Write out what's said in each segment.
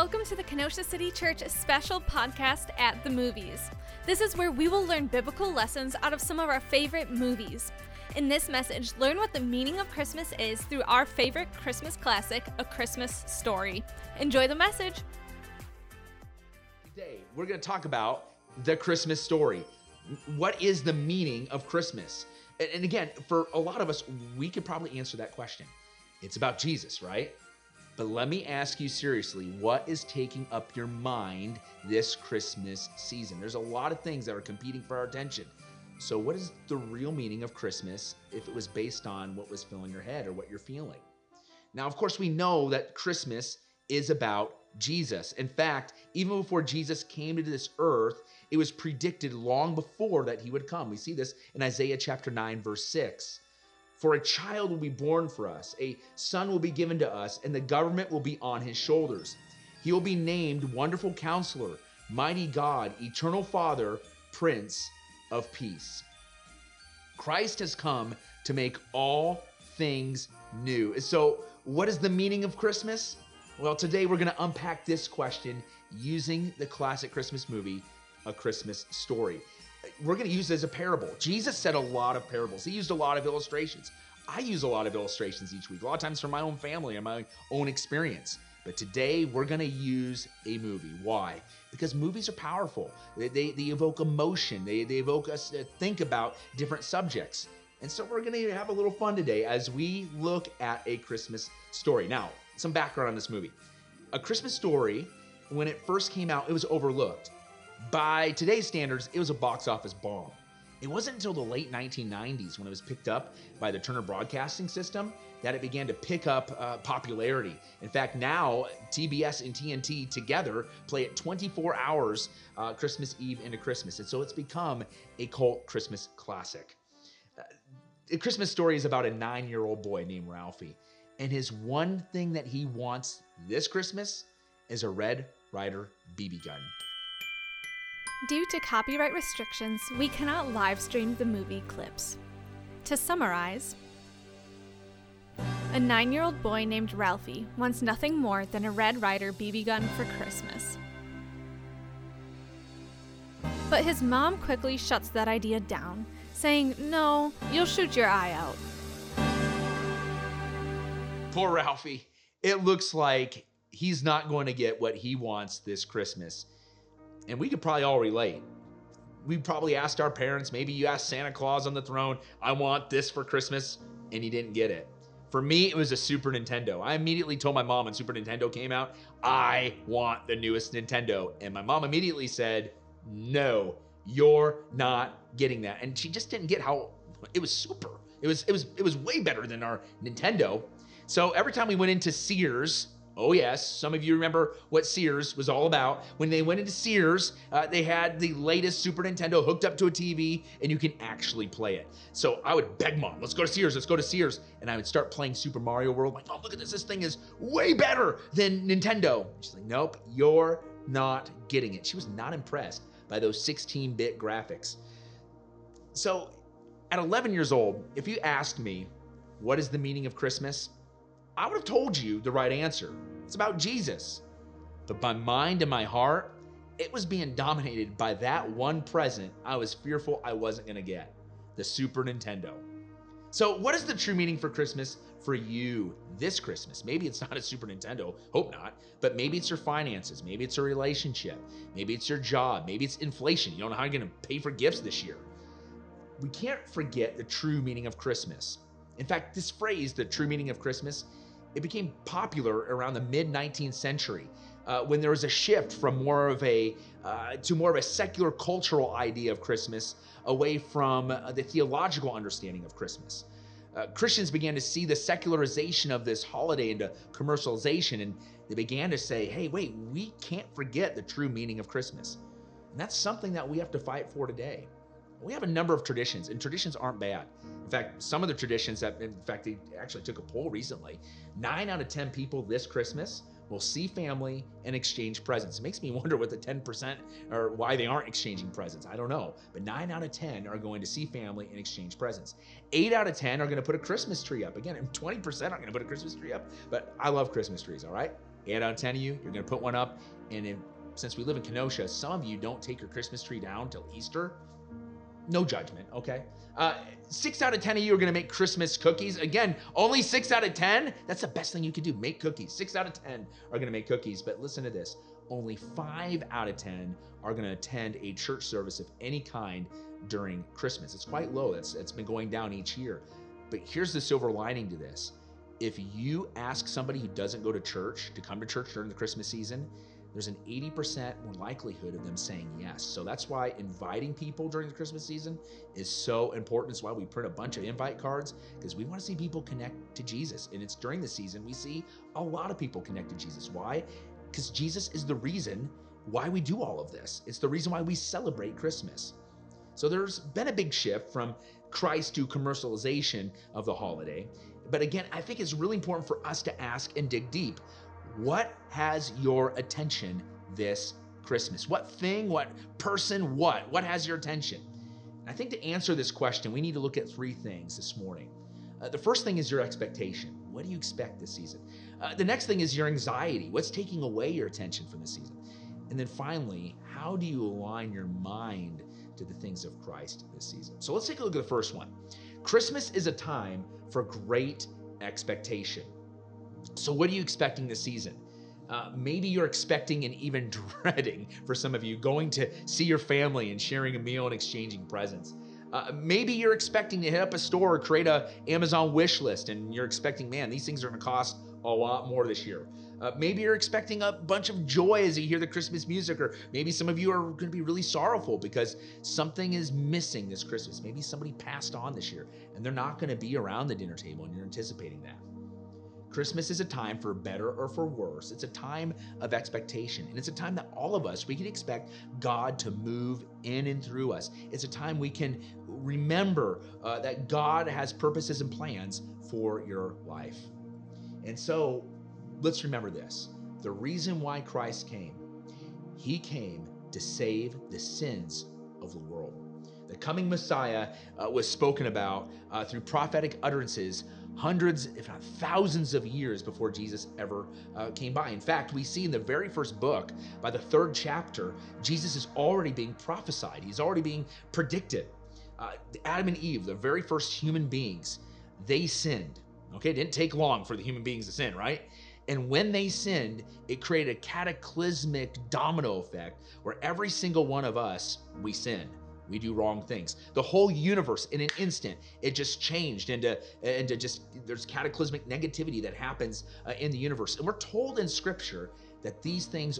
welcome to the Kenosha City Church special podcast at the movies. This is where we will learn biblical lessons out of some of our favorite movies. In this message, learn what the meaning of Christmas is through our favorite Christmas classic, A Christmas Story. Enjoy the message. Today, we're going to talk about the Christmas story. What is the meaning of Christmas? And, again, for a lot of us, we could probably answer that question. It's about Jesus, right? But let me ask you seriously what is taking up your mind this Christmas season? There's a lot of things that are competing for our attention. So, what is the real meaning of Christmas if it was based on what was filling your head or what you're feeling? Now, of course, we know that Christmas is about Jesus. In fact, even before Jesus came to this earth, it was predicted long before that he would come. We see this in Isaiah chapter 9, verse 6. For a child will be born for us, a son will be given to us, and the government will be on his shoulders. He will be named Wonderful Counselor, Mighty God, Eternal Father, Prince of Peace. Christ has come to make all things new. So, what is the meaning of Christmas? Well, today we're going to unpack this question using the classic Christmas movie, A Christmas Story. We're going to use it as a parable. Jesus said a lot of parables, he used a lot of illustrations. I use a lot of illustrations each week, a lot of times from my own family and my own experience. But today we're going to use a movie. Why? Because movies are powerful. They, they, they, evoke emotion, they, they evoke us to think about different subjects. And so we're going to have a little fun today as we look at a Christmas story. Now, some background on this movie. A Christmas Story, when it first came out, it was overlooked. By today's standards, it was a box office bomb. It wasn't until the late 1990s when it was picked up by the Turner Broadcasting System that it began to pick up uh, popularity. In fact, now TBS and TNT together play it 24 hours uh, Christmas Eve into Christmas. And so it's become a cult Christmas classic. Uh, a Christmas story is about a nine year old boy named Ralphie. And his one thing that he wants this Christmas is a Red Ryder BB gun. Due to copyright restrictions, we cannot live stream the movie clips. To summarize, a nine year old boy named Ralphie wants nothing more than a Red Ryder BB gun for Christmas. But his mom quickly shuts that idea down, saying, No, you'll shoot your eye out. Poor Ralphie. It looks like he's not going to get what he wants this Christmas. And we could probably all relate. We probably asked our parents, maybe you asked Santa Claus on the throne, I want this for Christmas, and he didn't get it. For me, it was a Super Nintendo. I immediately told my mom when Super Nintendo came out, I want the newest Nintendo. And my mom immediately said, No, you're not getting that. And she just didn't get how it was super. It was it was it was way better than our Nintendo. So every time we went into Sears, Oh, yes. Some of you remember what Sears was all about. When they went into Sears, uh, they had the latest Super Nintendo hooked up to a TV, and you can actually play it. So I would beg mom, let's go to Sears, let's go to Sears. And I would start playing Super Mario World. Like, oh, look at this. This thing is way better than Nintendo. She's like, nope, you're not getting it. She was not impressed by those 16 bit graphics. So at 11 years old, if you asked me, what is the meaning of Christmas? I would have told you the right answer. It's about Jesus. But my mind and my heart, it was being dominated by that one present I was fearful I wasn't going to get the Super Nintendo. So, what is the true meaning for Christmas for you this Christmas? Maybe it's not a Super Nintendo, hope not, but maybe it's your finances, maybe it's a relationship, maybe it's your job, maybe it's inflation. You don't know how you're going to pay for gifts this year. We can't forget the true meaning of Christmas. In fact, this phrase, the true meaning of Christmas, it became popular around the mid 19th century uh, when there was a shift from more of a uh, to more of a secular cultural idea of Christmas away from uh, the theological understanding of Christmas. Uh, Christians began to see the secularization of this holiday into commercialization, and they began to say, hey, wait, we can't forget the true meaning of Christmas. And that's something that we have to fight for today. We have a number of traditions, and traditions aren't bad. In fact, some of the traditions that, in fact, they actually took a poll recently. Nine out of 10 people this Christmas will see family and exchange presents. It makes me wonder what the 10% or why they aren't exchanging presents. I don't know. But nine out of 10 are going to see family and exchange presents. Eight out of 10 are going to put a Christmas tree up. Again, 20% aren't going to put a Christmas tree up, but I love Christmas trees, all right? Eight out of 10 of you, you're going to put one up. And if, since we live in Kenosha, some of you don't take your Christmas tree down till Easter. No judgment, okay? Uh, six out of 10 of you are to make Christmas cookies. Again, only six out of 10. That's the best thing you can do. Make cookies. Six out of 10 are to make cookies. But listen to this only five out of 10 are to attend a church service of any kind during Christmas. It's quite low. It's, it's been going down each year. But here's the silver lining to this if you ask somebody who doesn't go to church to come to church during the Christmas season, there's an 80% more likelihood of them saying yes. So that's why inviting people during the Christmas season is so important. It's why we print a bunch of invite cards because we want to see people connect to Jesus. And it's during the season we see a lot of people connect to Jesus. Why? Because Jesus is the reason why we do all of this. It's the reason why we celebrate Christmas. So there's been a big shift from Christ to commercialization of the holiday. But again, I think it's really important for us to ask and dig deep what has your attention this Christmas? What thing, what person, what? What has your attention? I think to answer this question, we need to look at three things this morning. Uh, the first thing is your expectation. What do you expect this season? Uh, the next thing is your anxiety. What's taking away your attention from the season? And then finally, how do you align your mind to the things of Christ this season? So let's take a look at the first one. Christmas is a time for great expectation. So, what are you expecting this season? Uh, maybe you're expecting and even dreading for some of you going to see your family and sharing a meal and exchanging presents. Uh, maybe you're expecting to hit up a store or create a Amazon wish list, and you're expecting, man, these things are going to cost a lot more this year. Uh, maybe you're expecting a bunch of joy as you hear the Christmas music, or maybe some of you are going to be really sorrowful because something is missing this Christmas. Maybe somebody passed on this year and they're not going to be around the dinner table, and you're anticipating that. Christmas is a time for better or for worse. It's a time of expectation. And it's a time that all of us, we can expect God to move in and through us. It's a time we can remember uh, that God has purposes and plans for your life. And so let's remember this the reason why Christ came, he came to save the sins of the world. The coming Messiah uh, was spoken about uh, through prophetic utterances hundreds, if not thousands of years before Jesus ever uh, came by. In fact, we see in the very first book, by the third chapter, Jesus is already being prophesied, he's already being predicted. Uh, Adam and Eve, the very first human beings, they sinned. Okay, it didn't take long for the human beings to sin, right? And when they sinned, it created a cataclysmic domino effect where every single one of us, we sin. We do wrong things. The whole universe, in an instant, it just changed into, into just, there's cataclysmic negativity that happens uh, in the universe. And we're told in scripture that these things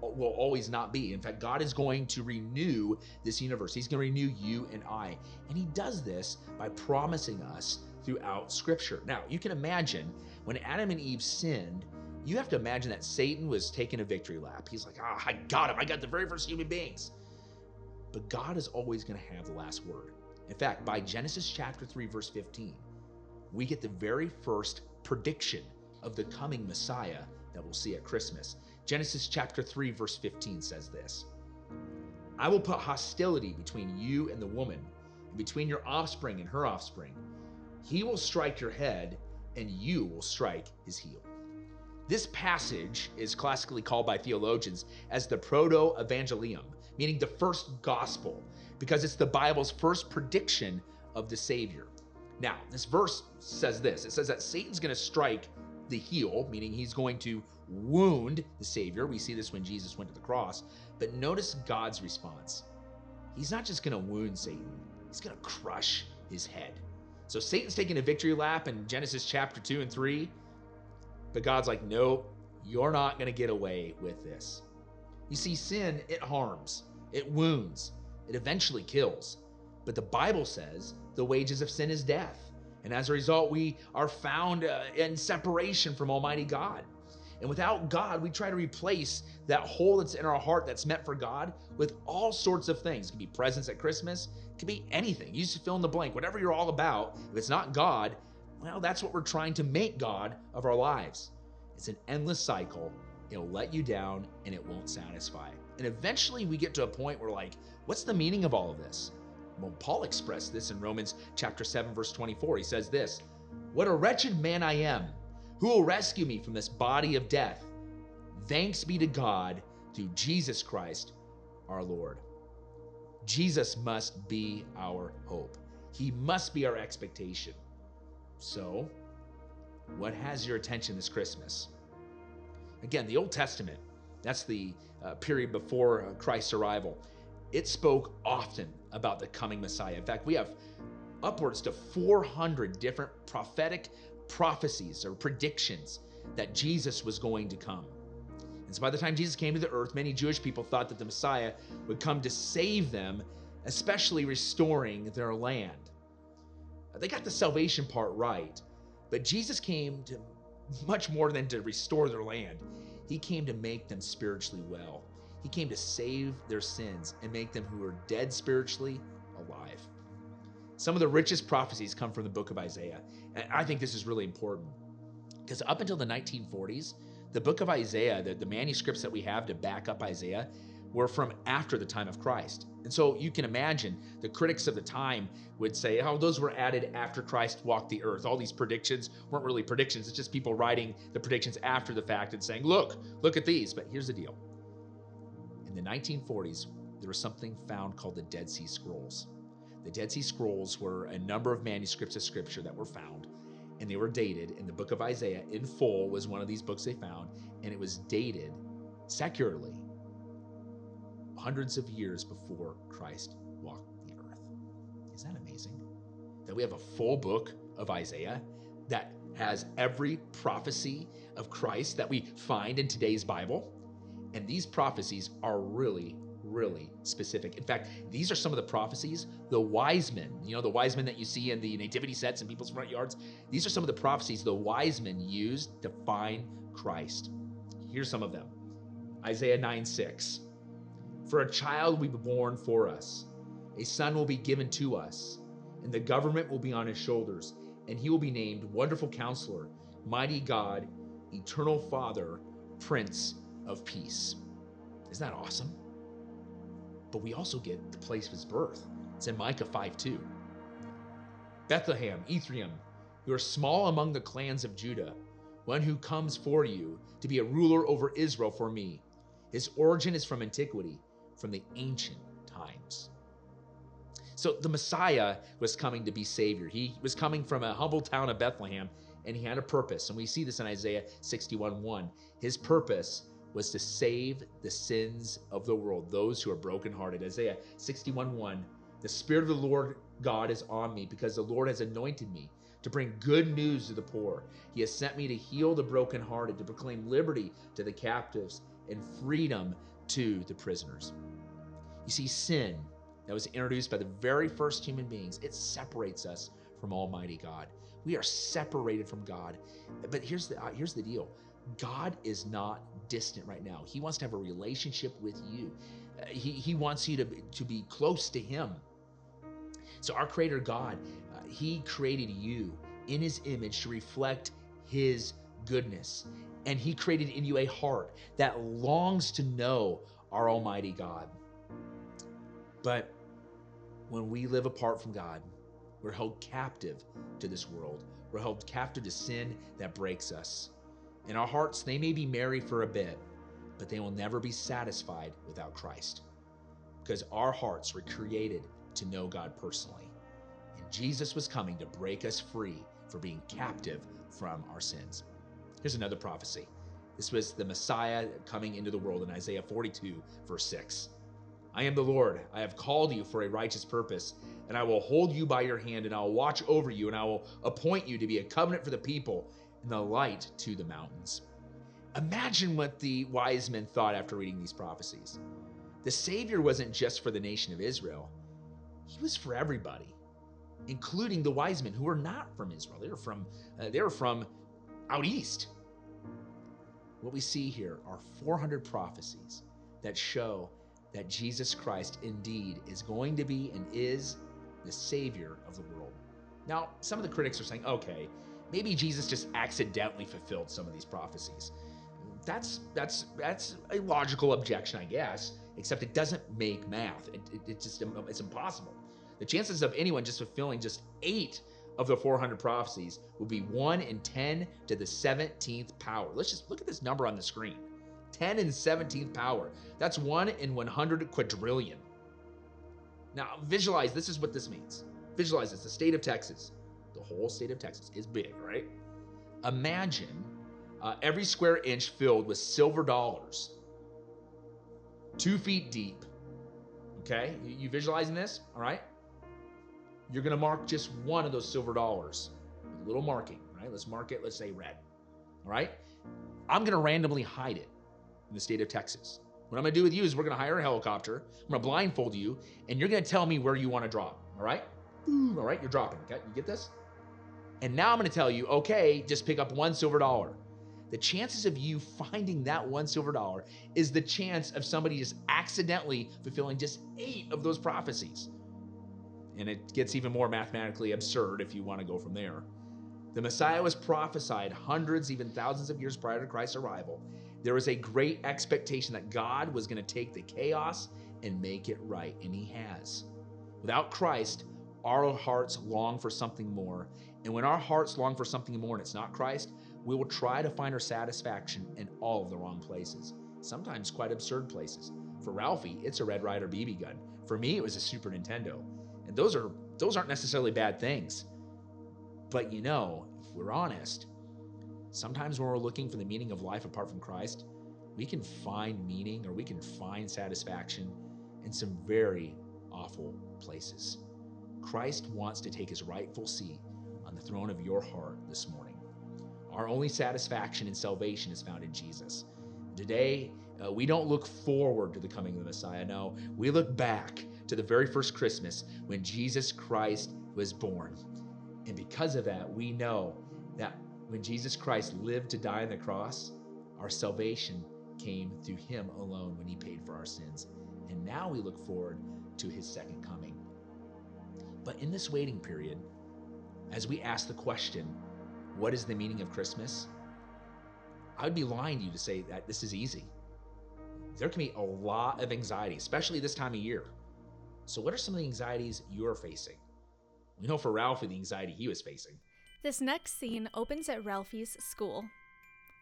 will always not be. In fact, God is going to renew this universe. He's going to renew you and I. And He does this by promising us throughout Scripture. Now, you can imagine when Adam and Eve sinned, you have to imagine that Satan was taking a victory lap. He's like, ah, oh, I got him. I got the very first human beings. But God is always going to have the last word. In fact, by Genesis chapter 3, verse 15, we get the very first prediction of the coming Messiah that we'll see at Christmas. Genesis chapter 3, verse 15 says this I will put hostility between you and the woman, and between your offspring and her offspring. He will strike your head, and you will strike his heel. This passage is classically called by theologians as the proto evangelium, meaning the first gospel, because it's the Bible's first prediction of the Savior. Now, this verse says this it says that Satan's going to strike the heel, meaning he's going to wound the Savior. We see this when Jesus went to the cross. But notice God's response. He's not just going to wound Satan, he's going to crush his head. So Satan's taking a victory lap in Genesis chapter 2 and 3. But God's like, nope, you're not going to get away with this. You see, sin, it harms, it wounds, it eventually kills. But the Bible says the wages of sin is death. And as a result, we are found uh, in separation from Almighty God. And without God, we try to replace that hole that's in our heart that's meant for God with all sorts of things. It could be presents at Christmas, it could be anything. You just fill in the blank. Whatever you're all about, if it's not God, well, that's what we're trying to make God of our lives. It's an endless cycle it'll let you down and it won't satisfy. And eventually we get to a point where, like, what's the meaning of all of this? Well, Paul expressed this in Romans chapter 7, verse 24. He says this What a wretched man I am! Who will rescue me from this body of death? Thanks be to God through Jesus Christ our Lord. Jesus must be our hope. He must be our expectation. So, what has your attention this Christmas? Again, the Old Testament, that's the uh, period before uh, Christ's arrival, it spoke often about the coming Messiah. In fact, we have upwards to 400 different prophetic prophecies or predictions that Jesus was going to come. And so by the time Jesus came to the earth, many Jewish people thought that the Messiah would come to save them, especially restoring their land. They got the salvation part right, but Jesus came to much more than to restore their land. He came to make them spiritually well. He came to save their sins and make them who are dead spiritually alive. Some of the richest prophecies come from the book of Isaiah. And I think this is really important because up until the 1940s, the book of Isaiah, the, the manuscripts that we have to back up Isaiah, were from after the time of Christ. And so you can imagine the critics of the time would say, oh, those were added after Christ walked the earth. All these predictions weren't really predictions, it's just people writing the predictions after the fact and saying, look, look at these. But here's the deal in the 1940s, there was something found called the Dead Sea Scrolls. The Dead Sea Scrolls were a number of manuscripts of scripture that were found, and they were dated. And the book of Isaiah in full was one of these books they found, and it was dated secularly hundreds of years before Christ walked the earth. Isn't that amazing? That we have a full book of Isaiah that has every prophecy of Christ that we find in today's Bible. And these prophecies are really, really specific. In fact, these are some of the prophecies the wise men, you know, the wise men that you see in the nativity sets in people's front yards, these are some of the prophecies the wise men used to find Christ. Here's some of them Isaiah 9 6. For a child will be born for us, a son will be given to us, and the government will be on his shoulders, and he will be named Wonderful Counselor, Mighty God, Eternal Father, Prince of Peace. Isn't that awesome? But we also get the place of his birth. It's in Micah 5 2. Bethlehem, Ephraim, you are small among the clans of Judah, one who comes for you to be a ruler over Israel for me. His origin is from antiquity from the ancient times. So the Messiah was coming to be Savior. He was coming from a humble town of Bethlehem, and he had a purpose. And we see this in Isaiah 61 1. His purpose was to save the sins of the world, those who are brokenhearted. Isaiah 61 1. The Spirit of the Lord God is on me because the Lord has anointed me to bring good news to the poor. He has sent me to heal the brokenhearted, to proclaim liberty to the captives and freedom to the prisoners. You see, sin that was introduced by the very first human beings, it separates us from Almighty God. We are separated from God. But here's the uh, here's the deal. God is not distant right now. He wants to have a relationship with you. Uh, he, he wants you to, to be close to Him. So, our Creator God, uh, He created you in His image to reflect His goodness. And He created in you a heart that longs to know our Almighty God. But when we live apart from God, we're held captive to this world. We're held captive to sin that breaks us. In our hearts, they may be merry for a bit, but they will never be satisfied without Christ. Because our hearts were created to know God personally. And Jesus was coming to break us free for being captive from our sins. Here's another prophecy. This was the Messiah coming into the world in Isaiah 42, verse 6. I am the Lord. I have called you for a righteous purpose, and I will hold you by your hand, and I will watch over you, and I will appoint you to be a covenant for the people and the light to the mountains. Imagine what the wise men thought after reading these prophecies. The Savior wasn't just for the nation of Israel, He was for everybody, including the wise men who were not from Israel. They were from, uh, they were from out east. What we see here are 400 prophecies that show that Jesus Christ indeed is going to be and is the Savior of the world. Now, some of the critics are saying, okay, maybe Jesus just accidentally fulfilled some of these prophecies. That's that's that's a logical objection, I guess. Except it doesn't make math. It, it, just it's impossible. The chances of anyone just fulfilling just eight of the 400 prophecies would be one in 10 to the 17th power. Let's just look at this number on the screen 10 in 17th power. That's 1 in 100 quadrillion. Now, visualize this is what this means. Visualize this the state of Texas. The whole state of Texas is big, right? Imagine uh, every square inch filled with silver dollars, two feet deep. Okay, you, you visualizing this? All right. You're gonna mark just one of those silver dollars with a little marking, right? Let's mark it. Let's say red. All right. I'm gonna randomly hide it in the state of Texas. What I'm gonna do with you is we're gonna hire a helicopter. I'm gonna blindfold you, and you're gonna tell me where you want to drop. All right. All right. You're dropping. Okay. You get this? And now I'm gonna tell you, okay, just pick up one silver dollar the chances of you finding that one silver dollar is the chance of somebody just accidentally fulfilling just eight of those prophecies. And it gets even more mathematically absurd if you want to go from there. The Messiah was prophesied hundreds, even thousands of years prior to Christ's arrival. There was a great expectation that God was going to take the chaos and make it right, and He has. Without Christ, our hearts long for something more. And when our hearts long for something more and it's not Christ, we will try to find our satisfaction in all of the wrong places, sometimes quite absurd places. For Ralphie, it's a Red Ryder BB gun. For me, it was a Super Nintendo. And those are those aren't necessarily bad things. But you know, if we're honest, sometimes when we're looking for the meaning of life apart from Christ, we can find meaning or we can find satisfaction in some very awful places. Christ wants to take his rightful seat on the throne of your heart this morning. Our only satisfaction in salvation is found in Jesus. Today, uh, we don't look forward to the coming of the Messiah. No, we look back to the very first Christmas when Jesus Christ was born. And because of that, we know that when Jesus Christ lived to die on the cross, our salvation came through him alone when he paid for our sins. And now we look forward to his second coming. But in this waiting period, as we ask the question, what is the meaning of Christmas? I would be lying to you to say that this is easy. There can be a lot of anxiety, especially this time of year. So, what are some of the anxieties you're facing? We know for Ralphie the anxiety he was facing. This next scene opens at Ralphie's school.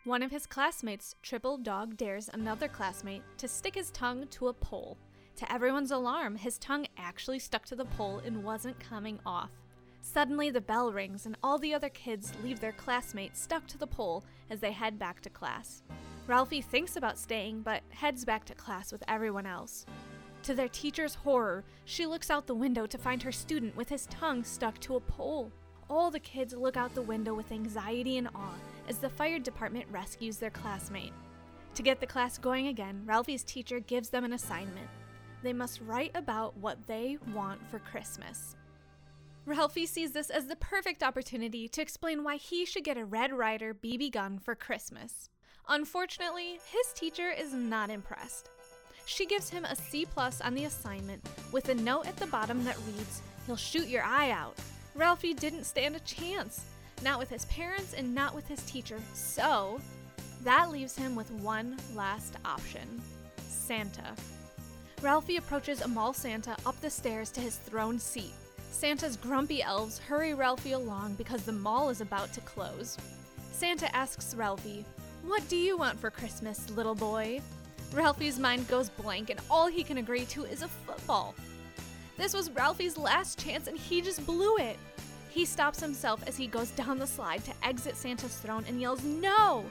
One of his classmates, Triple Dog, dares another classmate to stick his tongue to a pole. To everyone's alarm, his tongue actually stuck to the pole and wasn't coming off. Suddenly, the bell rings, and all the other kids leave their classmate stuck to the pole as they head back to class. Ralphie thinks about staying, but heads back to class with everyone else. To their teacher's horror, she looks out the window to find her student with his tongue stuck to a pole. All the kids look out the window with anxiety and awe as the fire department rescues their classmate. To get the class going again, Ralphie's teacher gives them an assignment. They must write about what they want for Christmas. Ralphie sees this as the perfect opportunity to explain why he should get a Red Ryder BB gun for Christmas. Unfortunately, his teacher is not impressed. She gives him a C plus on the assignment with a note at the bottom that reads, He'll shoot your eye out. Ralphie didn't stand a chance, not with his parents and not with his teacher, so that leaves him with one last option Santa. Ralphie approaches a mall Santa up the stairs to his throne seat. Santa's grumpy elves hurry Ralphie along because the mall is about to close. Santa asks Ralphie, What do you want for Christmas, little boy? Ralphie's mind goes blank, and all he can agree to is a football. This was Ralphie's last chance, and he just blew it. He stops himself as he goes down the slide to exit Santa's throne and yells, No!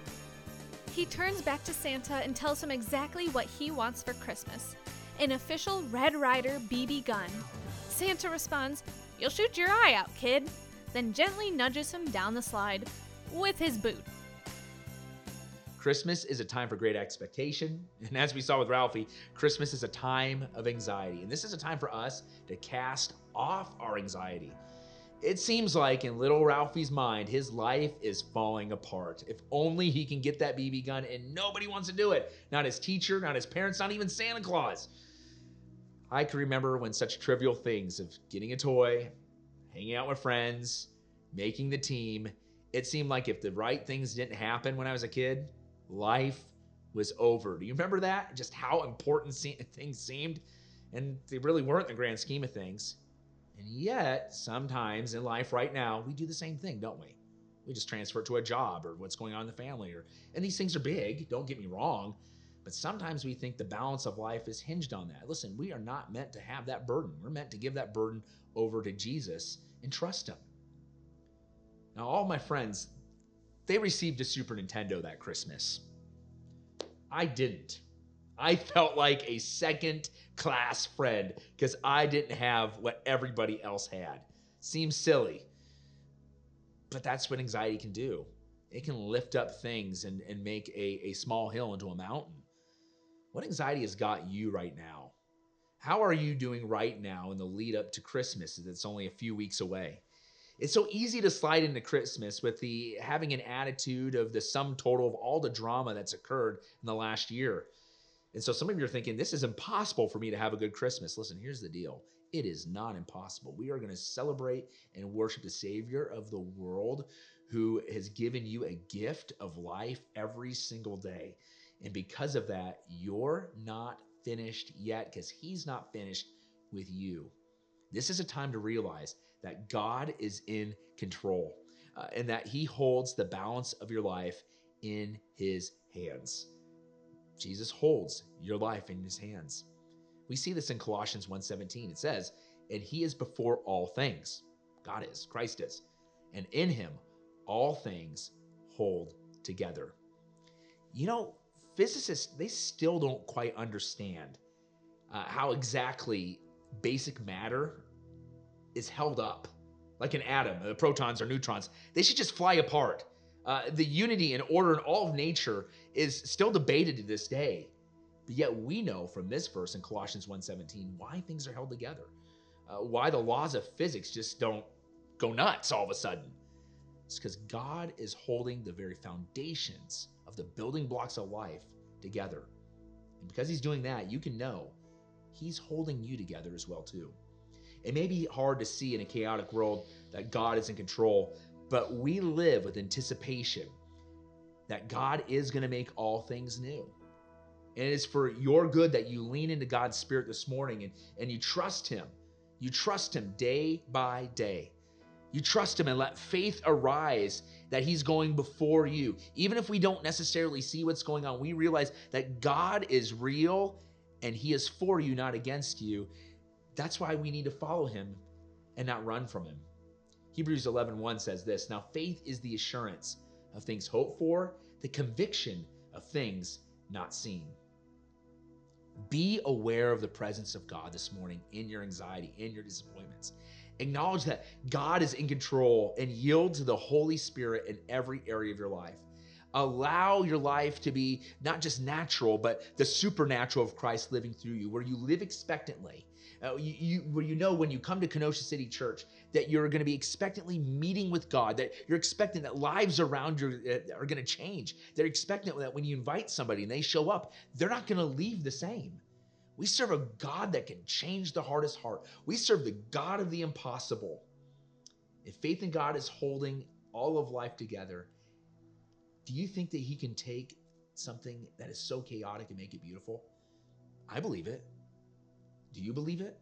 He turns back to Santa and tells him exactly what he wants for Christmas an official Red Ryder BB gun. Santa responds, You'll shoot your eye out, kid, then gently nudges him down the slide with his boot. Christmas is a time for great expectation. And as we saw with Ralphie, Christmas is a time of anxiety. And this is a time for us to cast off our anxiety. It seems like in little Ralphie's mind, his life is falling apart. If only he can get that BB gun, and nobody wants to do it. Not his teacher, not his parents, not even Santa Claus. I can remember when such trivial things of getting a toy, hanging out with friends, making the team, it seemed like if the right things didn't happen when I was a kid, life was over. Do you remember that? Just how important things seemed? And they really weren't in the grand scheme of things. And yet, sometimes in life right now, we do the same thing, don't we? We just transfer it to a job or what's going on in the family. Or, and these things are big, don't get me wrong. But sometimes we think the balance of life is hinged on that. Listen, we are not meant to have that burden. We're meant to give that burden over to Jesus and trust Him. Now, all my friends, they received a Super Nintendo that Christmas. I didn't. I felt like a second class friend because I didn't have what everybody else had. Seems silly, but that's what anxiety can do. It can lift up things and, and make a, a small hill into a mountain. What anxiety has got you right now? How are you doing right now in the lead up to Christmas that's only a few weeks away? It's so easy to slide into Christmas with the having an attitude of the sum total of all the drama that's occurred in the last year. And so some of you are thinking, this is impossible for me to have a good Christmas. Listen, here's the deal it is not impossible. We are going to celebrate and worship the Savior of the world who has given you a gift of life every single day. And because of that, you're not finished yet because He's not finished with you. This is a time to realize that God is in control uh, and that He holds the balance of your life in His hands. Jesus holds your life in His hands. We see this in Colossians 1:17. It says, "And He is before all things." God is, Christ is, and in Him all things hold together. You know, physicists they still don't quite understand uh, how exactly basic matter is held up like an atom, the protons or neutrons. They should just fly apart. Uh, the unity and order in all of nature is still debated to this day. But yet we know from this verse in Colossians 1:17 why things are held together. Uh, why the laws of physics just don't go nuts all of a sudden. It's because God is holding the very foundations of the building blocks of life together. And because he's doing that, you can know he's holding you together as well too. It may be hard to see in a chaotic world that God is in control, but we live with anticipation that God is going to make all things new. And it is for your good that you lean into God's Spirit this morning and, and you trust Him. You trust Him day by day. You trust Him and let faith arise that He's going before you. Even if we don't necessarily see what's going on, we realize that God is real and He is for you, not against you. That's why we need to follow him and not run from him. Hebrews 11:1 says this, "Now faith is the assurance of things hoped for, the conviction of things not seen." Be aware of the presence of God this morning in your anxiety, in your disappointments. Acknowledge that God is in control and yield to the Holy Spirit in every area of your life. Allow your life to be not just natural, but the supernatural of Christ living through you, where you live expectantly uh, you, you, you know when you come to Kenosha City Church that you're going to be expectantly meeting with God, that you're expecting that lives around you uh, are going to change. They're expecting that when you invite somebody and they show up, they're not going to leave the same. We serve a God that can change the hardest heart. We serve the God of the impossible. If faith in God is holding all of life together, do you think that He can take something that is so chaotic and make it beautiful? I believe it. Do you believe it?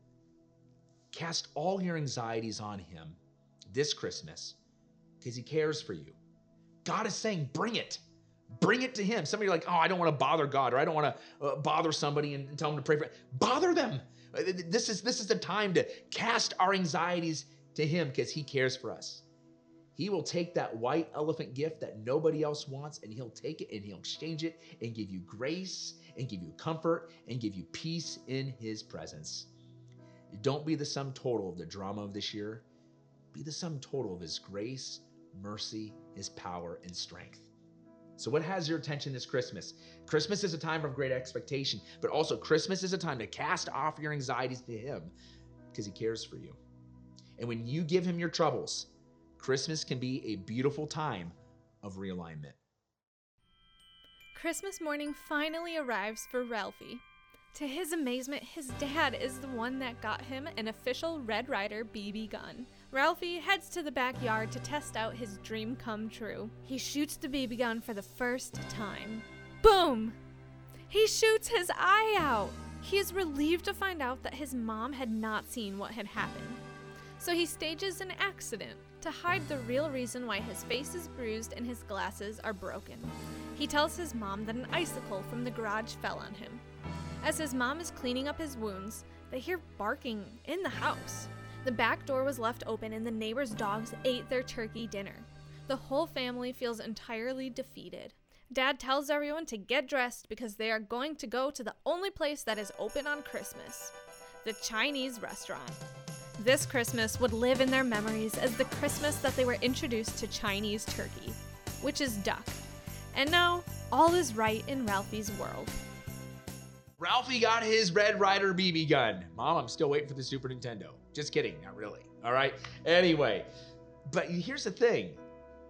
Cast all your anxieties on Him this Christmas because He cares for you. God is saying, bring it. Bring it to Him. Some of you are like, oh, I don't want to bother God or I don't want to uh, bother somebody and tell them to pray for it. Bother them. Uh, this is, this is the time to cast our anxieties to Him because He cares for us. He will take that white elephant gift that nobody else wants and he'll take it and he'll exchange it and give you grace and give you comfort and give you peace in his presence. Don't be the sum total of the drama of this year. Be the sum total of his grace, mercy, his power, and strength. So, what has your attention this Christmas? Christmas is a time of great expectation, but also Christmas is a time to cast off your anxieties to Him because He cares for you. And when you give Him your troubles, Christmas can be a beautiful time of realignment. Christmas morning finally arrives for Ralphie. To his amazement, his dad is the one that got him an official Red Ryder BB gun. Ralphie heads to the backyard to test out his dream come true. He shoots the BB gun for the first time. Boom! He shoots his eye out! He is relieved to find out that his mom had not seen what had happened. So he stages an accident to hide the real reason why his face is bruised and his glasses are broken. He tells his mom that an icicle from the garage fell on him. As his mom is cleaning up his wounds, they hear barking in the house. The back door was left open and the neighbor's dogs ate their turkey dinner. The whole family feels entirely defeated. Dad tells everyone to get dressed because they are going to go to the only place that is open on Christmas the Chinese restaurant. This Christmas would live in their memories as the Christmas that they were introduced to Chinese turkey, which is duck. And now, all is right in Ralphie's world. Ralphie got his Red Ryder BB gun. Mom, I'm still waiting for the Super Nintendo. Just kidding, not really. All right. Anyway, but here's the thing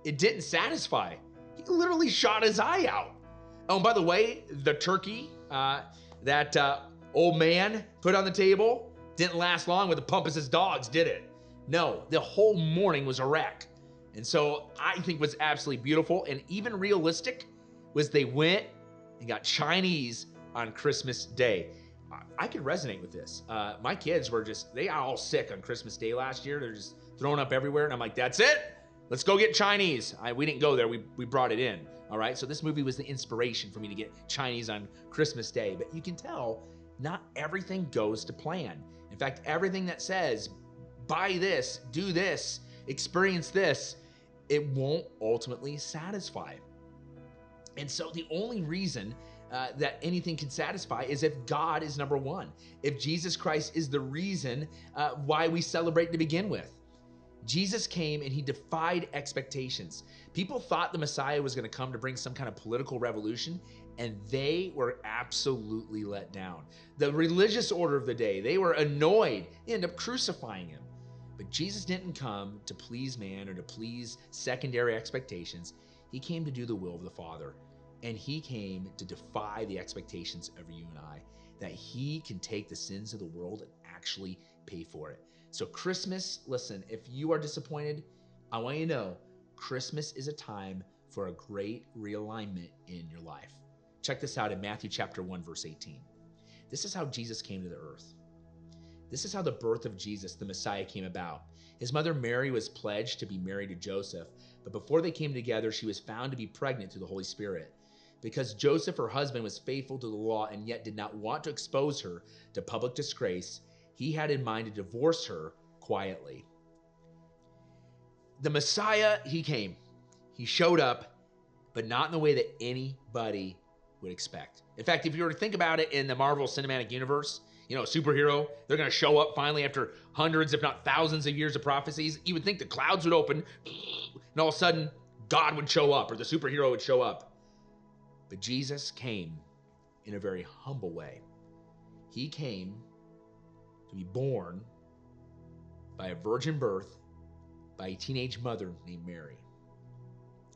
it didn't satisfy. He literally shot his eye out. Oh, and by the way, the turkey uh, that uh, old man put on the table didn't last long with the Bumpus's dogs, did it? No, the whole morning was a wreck. And so I think was absolutely beautiful and even realistic was they went and got Chinese on Christmas Day. I could resonate with this. Uh, my kids were just, they all sick on Christmas Day last year. They're just throwing up everywhere. And I'm like, that's it. Let's go get Chinese. I, we didn't go there, we, we brought it in. All right. So this movie was the inspiration for me to get Chinese on Christmas Day. But you can tell not everything goes to plan. In fact, everything that says, buy this, do this, experience this, it won't ultimately satisfy. And so the only reason uh, that anything can satisfy is if God is number one, if Jesus Christ is the reason uh, why we celebrate to begin with. Jesus came and he defied expectations. People thought the Messiah was going to come to bring some kind of political revolution, and they were absolutely let down. The religious order of the day, they were annoyed, they ended up crucifying him. But Jesus didn't come to please man or to please secondary expectations. He came to do the will of the Father. And he came to defy the expectations of you and I, that he can take the sins of the world and actually pay for it. So, Christmas, listen, if you are disappointed, I want you to know Christmas is a time for a great realignment in your life. Check this out in Matthew chapter 1 verse 18. This is how Jesus came to the earth. This is how the birth of Jesus, the Messiah, came about. His mother Mary was pledged to be married to Joseph, but before they came together, she was found to be pregnant through the Holy Spirit. Because Joseph, her husband, was faithful to the law and yet did not want to expose her to public disgrace, he had in mind to divorce her quietly. The Messiah, he came. He showed up, but not in the way that anybody would expect. In fact, if you were to think about it in the Marvel Cinematic Universe, you know, superhero, they're going to show up finally after hundreds, if not thousands of years of prophecies. You would think the clouds would open and all of a sudden God would show up or the superhero would show up. But Jesus came in a very humble way. He came to be born by a virgin birth by a teenage mother named Mary,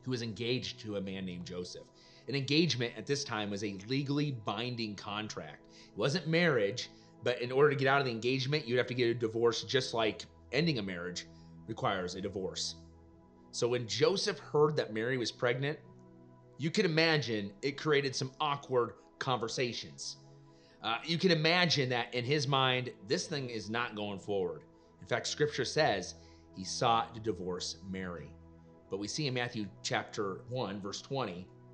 who was engaged to a man named Joseph. An engagement at this time was a legally binding contract. It wasn't marriage, but in order to get out of the engagement, you'd have to get a divorce, just like ending a marriage requires a divorce. So when Joseph heard that Mary was pregnant, you can imagine it created some awkward conversations. Uh, you can imagine that in his mind, this thing is not going forward. In fact, scripture says he sought to divorce Mary. But we see in Matthew chapter 1, verse 20,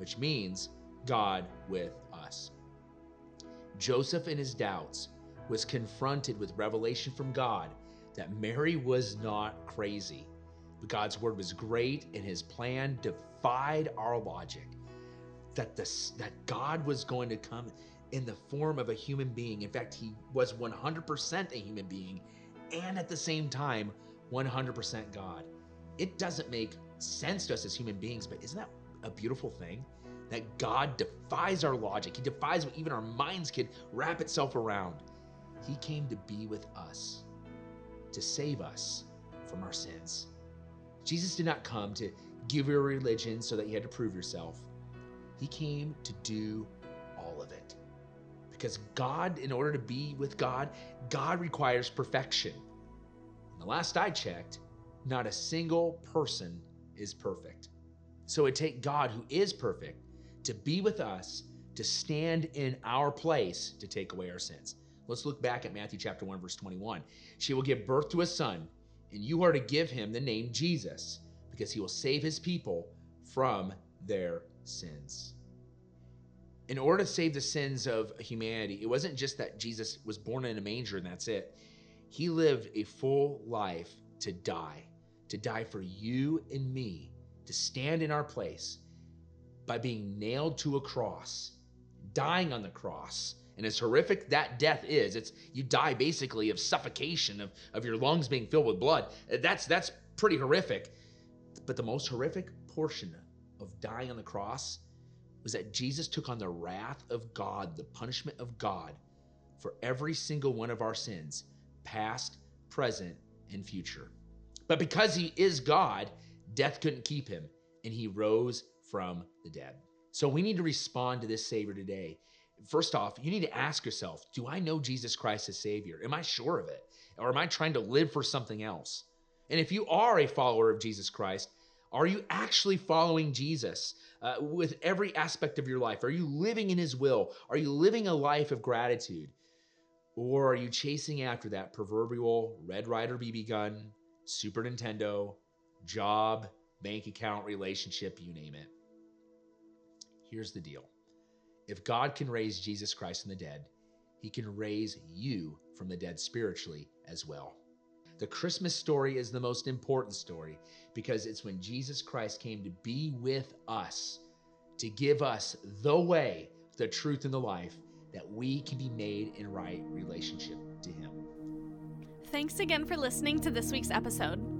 which means God with us. Joseph, in his doubts, was confronted with revelation from God that Mary was not crazy. But God's word was great, and his plan defied our logic. That, this, that God was going to come in the form of a human being. In fact, he was 100% a human being and at the same time, 100% God. It doesn't make sense to us as human beings, but isn't that a beautiful thing? That God defies our logic, He defies what even our minds could wrap itself around. He came to be with us, to save us from our sins. Jesus did not come to give you a religion so that you had to prove yourself. He came to do all of it. Because God, in order to be with God, God requires perfection. And the last I checked, not a single person is perfect. So it take God who is perfect to be with us, to stand in our place to take away our sins. Let's look back at Matthew chapter 1 verse 21. She will give birth to a son, and you are to give him the name Jesus, because he will save his people from their sins. In order to save the sins of humanity, it wasn't just that Jesus was born in a manger and that's it. He lived a full life to die, to die for you and me, to stand in our place by being nailed to a cross, dying on the cross. And as horrific that death is, it's you die basically of suffocation, of, of your lungs being filled with blood. That's that's pretty horrific. But the most horrific portion of dying on the cross was that Jesus took on the wrath of God, the punishment of God for every single one of our sins, past, present, and future. But because he is God, death couldn't keep him, and he rose from the dead. So we need to respond to this Savior today. First off, you need to ask yourself Do I know Jesus Christ as Savior? Am I sure of it? Or am I trying to live for something else? And if you are a follower of Jesus Christ, are you actually following Jesus uh, with every aspect of your life? Are you living in His will? Are you living a life of gratitude? Or are you chasing after that proverbial Red Ryder BB gun, Super Nintendo, job, bank account, relationship, you name it? Here's the deal if God can raise Jesus Christ from the dead, He can raise you from the dead spiritually as well. The Christmas story is the most important story because it's when Jesus Christ came to be with us, to give us the way, the truth, and the life that we can be made in right relationship to Him. Thanks again for listening to this week's episode.